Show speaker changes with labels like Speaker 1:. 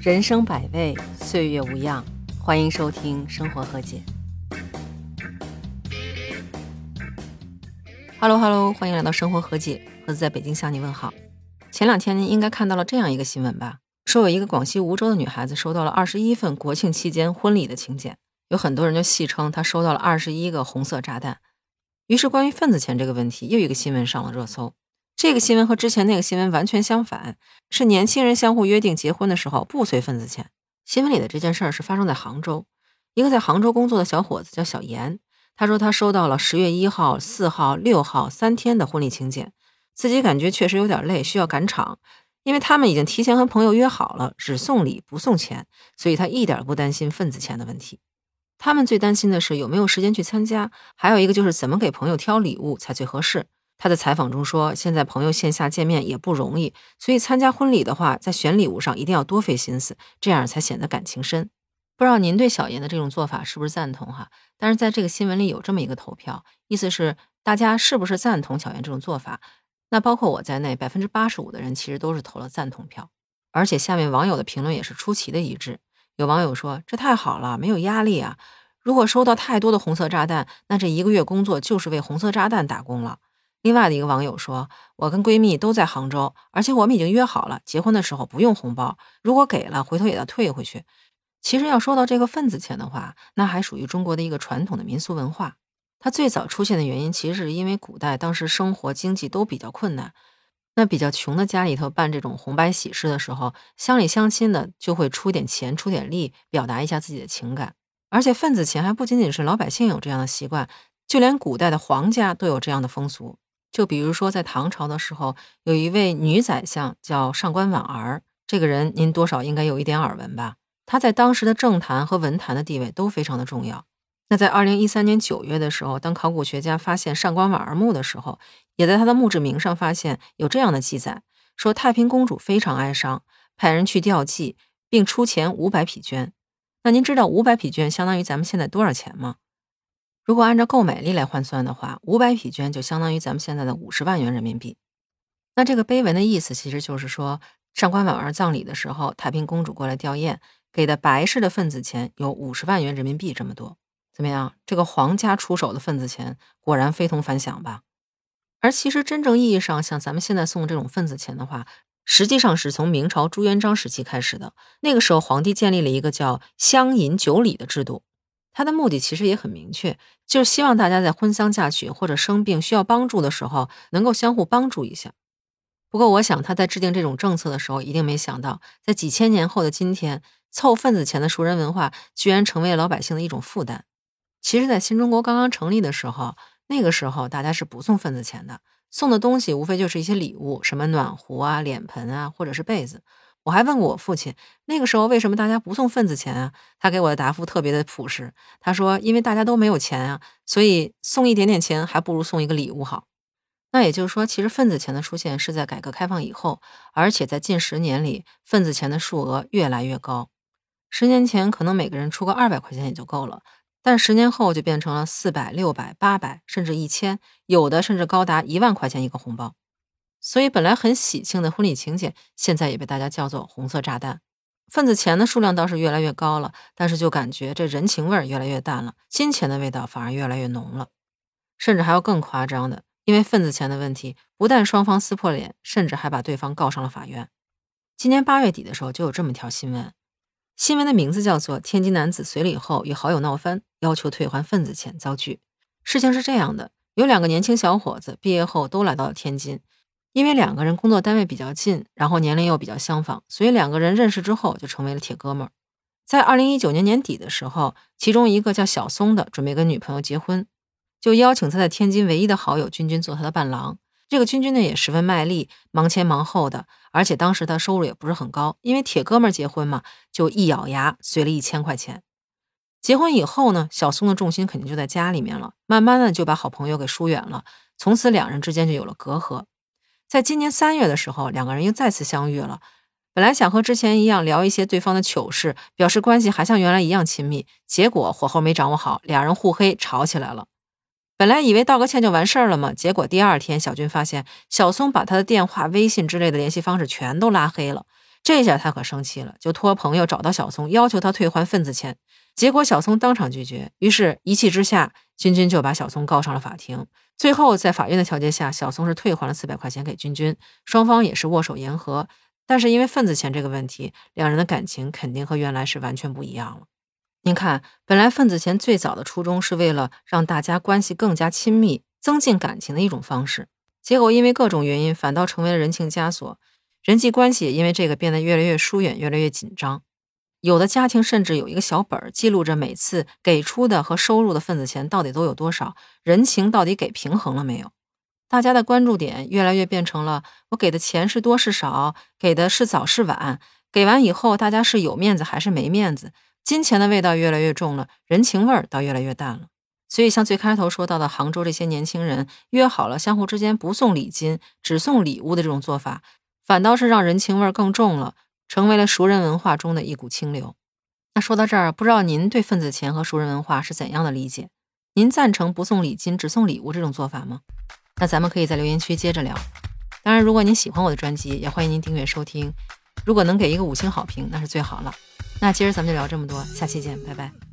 Speaker 1: 人生百味，岁月无恙。欢迎收听《生活和解》。Hello Hello，欢迎来到《生活和解》，盒子在北京向你问好。前两天您应该看到了这样一个新闻吧？说有一个广西梧州的女孩子收到了二十一份国庆期间婚礼的请柬，有很多人就戏称她收到了二十一个红色炸弹。于是关于份子钱这个问题，又一个新闻上了热搜。这个新闻和之前那个新闻完全相反，是年轻人相互约定结婚的时候不随份子钱。新闻里的这件事儿是发生在杭州，一个在杭州工作的小伙子叫小严，他说他收到了十月一号、四号、六号三天的婚礼请柬，自己感觉确实有点累，需要赶场，因为他们已经提前和朋友约好了，只送礼不送钱，所以他一点不担心份子钱的问题。他们最担心的是有没有时间去参加，还有一个就是怎么给朋友挑礼物才最合适。他在采访中说：“现在朋友线下见面也不容易，所以参加婚礼的话，在选礼物上一定要多费心思，这样才显得感情深。”不知道您对小严的这种做法是不是赞同哈？但是在这个新闻里有这么一个投票，意思是大家是不是赞同小严这种做法？那包括我在内，百分之八十五的人其实都是投了赞同票。而且下面网友的评论也是出奇的一致，有网友说：“这太好了，没有压力啊！如果收到太多的红色炸弹，那这一个月工作就是为红色炸弹打工了。”另外的一个网友说：“我跟闺蜜都在杭州，而且我们已经约好了，结婚的时候不用红包，如果给了，回头也要退回去。其实要说到这个份子钱的话，那还属于中国的一个传统的民俗文化。它最早出现的原因，其实是因为古代当时生活经济都比较困难，那比较穷的家里头办这种红白喜事的时候，乡里乡亲的就会出点钱、出点力，表达一下自己的情感。而且份子钱还不仅仅是老百姓有这样的习惯，就连古代的皇家都有这样的风俗。”就比如说，在唐朝的时候，有一位女宰相叫上官婉儿，这个人您多少应该有一点耳闻吧？她在当时的政坛和文坛的地位都非常的重要。那在二零一三年九月的时候，当考古学家发现上官婉儿墓的时候，也在她的墓志铭上发现有这样的记载：说太平公主非常哀伤，派人去吊祭，并出钱五百匹绢。那您知道五百匹绢相当于咱们现在多少钱吗？如果按照购买力来换算的话，五百匹绢就相当于咱们现在的五十万元人民币。那这个碑文的意思其实就是说，上官婉儿葬礼的时候，太平公主过来吊唁，给的白氏的份子钱有五十万元人民币这么多。怎么样？这个皇家出手的份子钱果然非同凡响吧？而其实真正意义上，像咱们现在送这种份子钱的话，实际上是从明朝朱元璋时期开始的。那个时候，皇帝建立了一个叫乡银九礼的制度。他的目的其实也很明确，就是希望大家在婚丧嫁娶或者生病需要帮助的时候，能够相互帮助一下。不过，我想他在制定这种政策的时候，一定没想到，在几千年后的今天，凑份子钱的熟人文化居然成为老百姓的一种负担。其实，在新中国刚刚成立的时候，那个时候大家是不送份子钱的，送的东西无非就是一些礼物，什么暖壶啊、脸盆啊，或者是被子。我还问过我父亲，那个时候为什么大家不送份子钱啊？他给我的答复特别的朴实，他说：“因为大家都没有钱啊，所以送一点点钱还不如送一个礼物好。”那也就是说，其实份子钱的出现是在改革开放以后，而且在近十年里，份子钱的数额越来越高。十年前可能每个人出个二百块钱也就够了，但十年后就变成了四百、六百、八百，甚至一千，有的甚至高达一万块钱一个红包。所以，本来很喜庆的婚礼请柬，现在也被大家叫做“红色炸弹”。份子钱的数量倒是越来越高了，但是就感觉这人情味儿越来越淡了，金钱的味道反而越来越浓了。甚至还有更夸张的，因为份子钱的问题，不但双方撕破脸，甚至还把对方告上了法院。今年八月底的时候，就有这么一条新闻，新闻的名字叫做“天津男子随礼后与好友闹翻，要求退还份子钱遭拒”。事情是这样的，有两个年轻小伙子毕业后都来到了天津。因为两个人工作单位比较近，然后年龄又比较相仿，所以两个人认识之后就成为了铁哥们儿。在二零一九年年底的时候，其中一个叫小松的准备跟女朋友结婚，就邀请他在天津唯一的好友君君做他的伴郎。这个君君呢也十分卖力，忙前忙后的，而且当时他收入也不是很高，因为铁哥们儿结婚嘛，就一咬牙随了一千块钱。结婚以后呢，小松的重心肯定就在家里面了，慢慢的就把好朋友给疏远了，从此两人之间就有了隔阂。在今年三月的时候，两个人又再次相遇了。本来想和之前一样聊一些对方的糗事，表示关系还像原来一样亲密。结果火候没掌握好，俩人互黑，吵起来了。本来以为道个歉就完事儿了嘛，结果第二天小军发现小松把他的电话、微信之类的联系方式全都拉黑了。这下他可生气了，就托朋友找到小松，要求他退还份子钱。结果小松当场拒绝，于是一气之下，君君就把小松告上了法庭。最后在法院的调解下，小松是退还了四百块钱给君君，双方也是握手言和。但是因为份子钱这个问题，两人的感情肯定和原来是完全不一样了。您看，本来份子钱最早的初衷是为了让大家关系更加亲密、增进感情的一种方式，结果因为各种原因，反倒成为了人情枷锁。人际关系也因为这个变得越来越疏远，越来越紧张。有的家庭甚至有一个小本儿，记录着每次给出的和收入的份子钱到底都有多少，人情到底给平衡了没有？大家的关注点越来越变成了我给的钱是多是少，给的是早是晚，给完以后大家是有面子还是没面子？金钱的味道越来越重了，人情味儿倒越来越淡了。所以，像最开头说到的杭州这些年轻人约好了相互之间不送礼金，只送礼物的这种做法。反倒是让人情味更重了，成为了熟人文化中的一股清流。那说到这儿，不知道您对份子钱和熟人文化是怎样的理解？您赞成不送礼金只送礼物这种做法吗？那咱们可以在留言区接着聊。当然，如果您喜欢我的专辑，也欢迎您订阅收听。如果能给一个五星好评，那是最好了。那今儿咱们就聊这么多，下期见，拜拜。